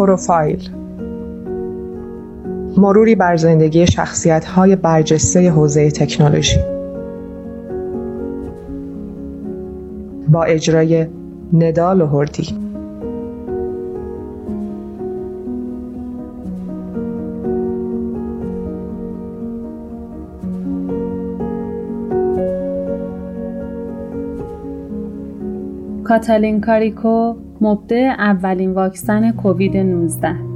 پروفایل. مروری بر زندگی شخصیت های برجسته حوزه تکنولوژی. با اجرای ندال و هردی. کاتالین کاریکو مبدع اولین واکسن کووید 19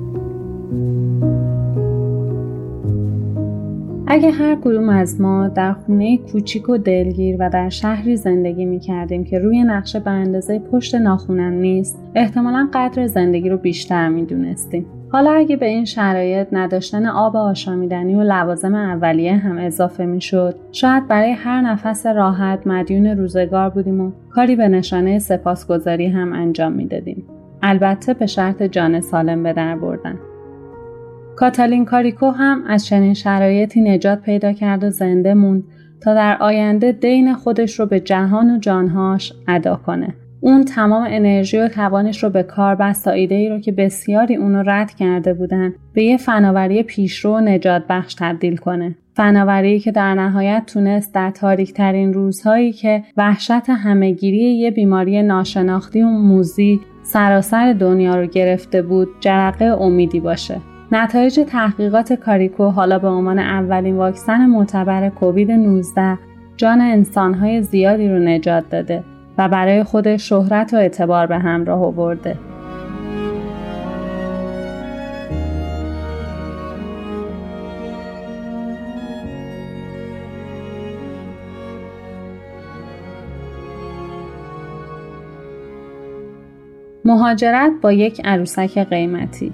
اگه هر کدوم از ما در خونه کوچیک و دلگیر و در شهری زندگی می کردیم که روی نقشه به اندازه پشت ناخونم نیست احتمالا قدر زندگی رو بیشتر می دونستیم. حالا اگه به این شرایط نداشتن آب آشامیدنی و لوازم اولیه هم اضافه می شد شاید برای هر نفس راحت مدیون روزگار بودیم و کاری به نشانه سپاسگزاری هم انجام می‌دادیم. البته به شرط جان سالم به در بردن. کاتالین کاریکو هم از چنین شرایطی نجات پیدا کرد و زنده موند تا در آینده دین خودش رو به جهان و جانهاش ادا کنه. اون تمام انرژی و توانش رو به کار بست تا ایده ای رو که بسیاری اونو رد کرده بودن به یه فناوری پیشرو و نجات بخش تبدیل کنه. فناوری که در نهایت تونست در تاریک ترین روزهایی که وحشت همهگیری یه بیماری ناشناختی و موزی سراسر دنیا رو گرفته بود جرقه امیدی باشه. نتایج تحقیقات کاریکو حالا به عنوان اولین واکسن معتبر کووید 19 جان انسانهای زیادی رو نجات داده و برای خود شهرت و اعتبار به همراه آورده. مهاجرت با یک عروسک قیمتی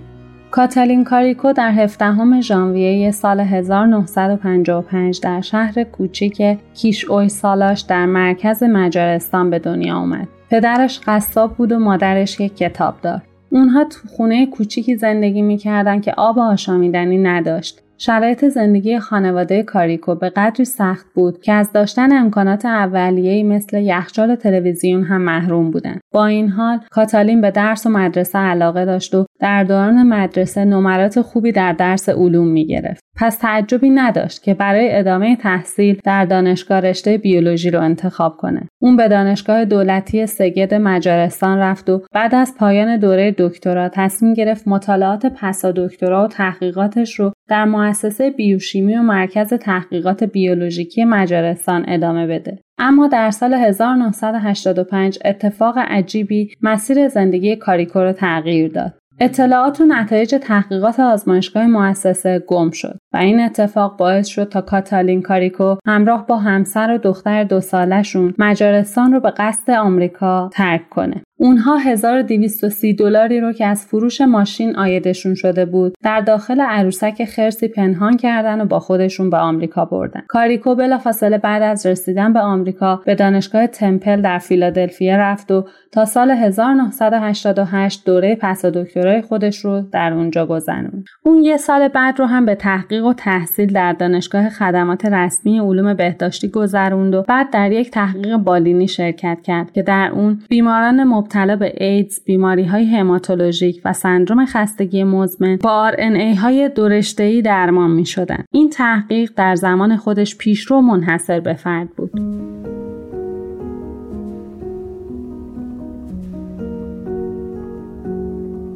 کاتالین کاریکو در 17 ژانویه سال 1955 در شهر کوچیک کیش اوی سالاش در مرکز مجارستان به دنیا آمد. پدرش قصاب بود و مادرش یک کتابدار. اونها تو خونه کوچیکی زندگی می‌کردن که آب آشامیدنی نداشت شرایط زندگی خانواده کاریکو به قدری سخت بود که از داشتن امکانات اولیه‌ای مثل یخچال تلویزیون هم محروم بودند. با این حال کاتالین به درس و مدرسه علاقه داشت و در دوران مدرسه نمرات خوبی در درس علوم می گرفت. پس تعجبی نداشت که برای ادامه تحصیل در دانشگاه رشته بیولوژی رو انتخاب کنه. اون به دانشگاه دولتی سگد مجارستان رفت و بعد از پایان دوره دکترا تصمیم گرفت مطالعات پسا دکترا و تحقیقاتش رو در مؤسسه بیوشیمی و مرکز تحقیقات بیولوژیکی مجارستان ادامه بده. اما در سال 1985 اتفاق عجیبی مسیر زندگی کاریکو رو تغییر داد. اطلاعات و نتایج تحقیقات آزمایشگاه مؤسسه گم شد و این اتفاق باعث شد تا کاتالین کاریکو همراه با همسر و دختر دو سالشون مجارستان رو به قصد آمریکا ترک کنه. اونها 1230 دلاری رو که از فروش ماشین آیدشون شده بود در داخل عروسک خرسی پنهان کردن و با خودشون به آمریکا بردن. کاریکو بلافاصله بعد از رسیدن به آمریکا به دانشگاه تمپل در فیلادلفیا رفت و تا سال 1988 دوره پس دکترای خودش رو در اونجا گذروند. اون یه سال بعد رو هم به تحقیق و تحصیل در دانشگاه خدمات رسمی علوم بهداشتی گذروند و بعد در یک تحقیق بالینی شرکت کرد که در اون بیماران مبتلا به ایدز، بیماری های هماتولوژیک و سندروم خستگی مزمن با RNA های دورشتهی درمان می شدن. این تحقیق در زمان خودش پیشرو منحصر به فرد بود.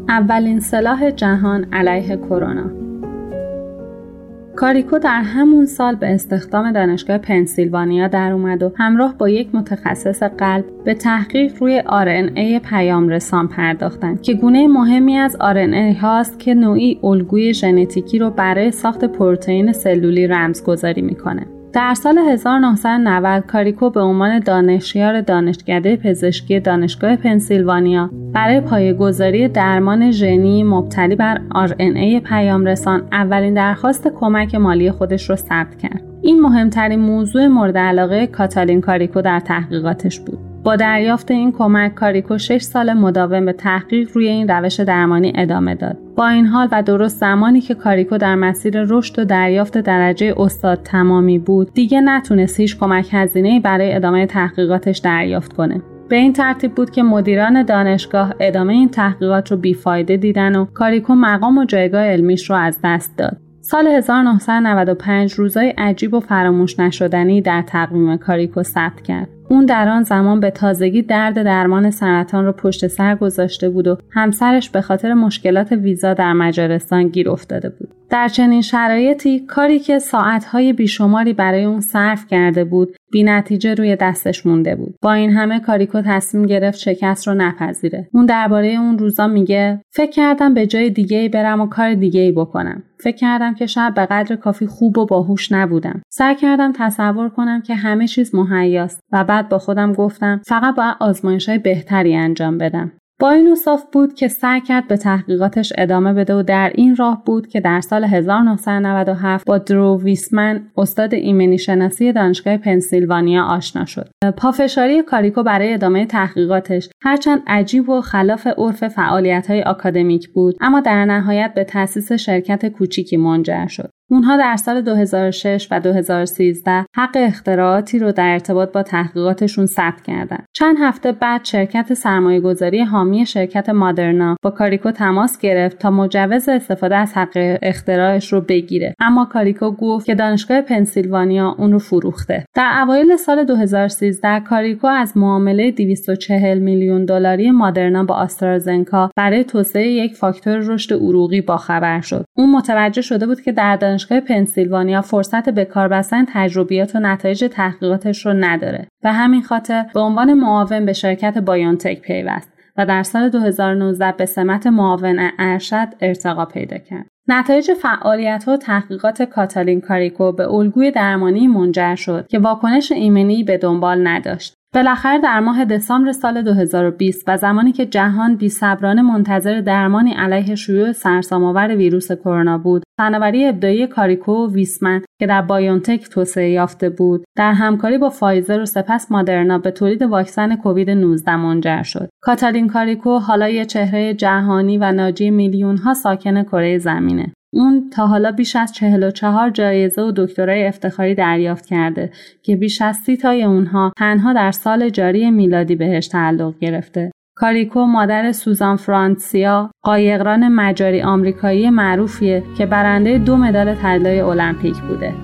اولین سلاح جهان علیه کرونا کاریکو در همون سال به استخدام دانشگاه پنسیلوانیا در اومد و همراه با یک متخصص قلب به تحقیق روی RNA پیام رسان پرداختند که گونه مهمی از RNA هاست که نوعی الگوی ژنتیکی رو برای ساخت پروتئین سلولی رمزگذاری می‌کنه. در سال 1990 کاریکو به عنوان دانشیار دانشکده پزشکی دانشگاه پنسیلوانیا برای پایه‌گذاری درمان ژنی مبتنی بر RNA پیامرسان اولین درخواست کمک مالی خودش را ثبت کرد. این مهمترین موضوع مورد علاقه کاتالین کاریکو در تحقیقاتش بود. با دریافت این کمک کاریکو 6 سال مداوم به تحقیق روی این روش درمانی ادامه داد. با این حال و درست زمانی که کاریکو در مسیر رشد و دریافت درجه استاد تمامی بود، دیگه نتونست هیچ کمک هزینه برای ادامه تحقیقاتش دریافت کنه. به این ترتیب بود که مدیران دانشگاه ادامه این تحقیقات رو بیفایده دیدن و کاریکو مقام و جایگاه علمیش رو از دست داد. سال 1995 روزای عجیب و فراموش نشدنی در تقویم کاریکو ثبت کرد. اون در آن زمان به تازگی درد درمان سرطان را پشت سر گذاشته بود و همسرش به خاطر مشکلات ویزا در مجارستان گیر افتاده بود. در چنین شرایطی کاری که ساعتهای بیشماری برای اون صرف کرده بود بی نتیجه روی دستش مونده بود. با این همه کاریکو تصمیم گرفت شکست رو نپذیره. اون درباره اون روزا میگه فکر کردم به جای دیگه برم و کار دیگه بکنم. فکر کردم که شاید به قدر کافی خوب و باهوش نبودم. سعی کردم تصور کنم که همه چیز مهیاست و بعد با خودم گفتم فقط باید آزمایش های بهتری انجام بدم. این اصاف بود که سعی کرد به تحقیقاتش ادامه بده و در این راه بود که در سال 1997 با درو ویسمن استاد ایمنی شناسی دانشگاه پنسیلوانیا آشنا شد. پافشاری کاریکو برای ادامه تحقیقاتش هرچند عجیب و خلاف عرف فعالیت های آکادمیک بود اما در نهایت به تأسیس شرکت کوچیکی منجر شد. اونها در سال 2006 و 2013 حق اختراعاتی رو در ارتباط با تحقیقاتشون ثبت کردند. چند هفته بعد شرکت سرمایهگذاری حامی شرکت مادرنا با کاریکو تماس گرفت تا مجوز استفاده از حق اختراعش رو بگیره. اما کاریکو گفت که دانشگاه پنسیلوانیا اون رو فروخته. در اوایل سال 2013 کاریکو از معامله 240 میلیون دلاری مادرنا با آسترازنکا برای توسعه یک فاکتور رشد عروقی باخبر شد. اون متوجه شده بود که در دانشگاه پنسیلوانیا فرصت به کار بستن تجربیات و نتایج تحقیقاتش رو نداره و همین خاطر به عنوان معاون به شرکت بایونتک پیوست و در سال 2019 به سمت معاون ارشد ارتقا پیدا کرد. نتایج فعالیت و تحقیقات کاتالین کاریکو به الگوی درمانی منجر شد که واکنش ایمنی به دنبال نداشت. بالاخره در ماه دسامبر سال 2020 و زمانی که جهان بی صبرانه منتظر درمانی علیه شیوع سرسام‌آور ویروس کرونا بود فناوری ابداعی کاریکو و ویسمن که در BioNTech توسعه یافته بود در همکاری با فایزر و سپس مدرنا به تولید واکسن کووید 19 منجر شد. کاتالین کاریکو حالا یه چهره جهانی و ناجی میلیون ها ساکن کره زمینه. اون تا حالا بیش از 44 جایزه و دکترای افتخاری دریافت کرده که بیش از سی تای اونها تنها در سال جاری میلادی بهش تعلق گرفته. کاریکو مادر سوزان فرانسیا قایقران مجاری آمریکایی معروفیه که برنده دو مدال طلای المپیک بوده.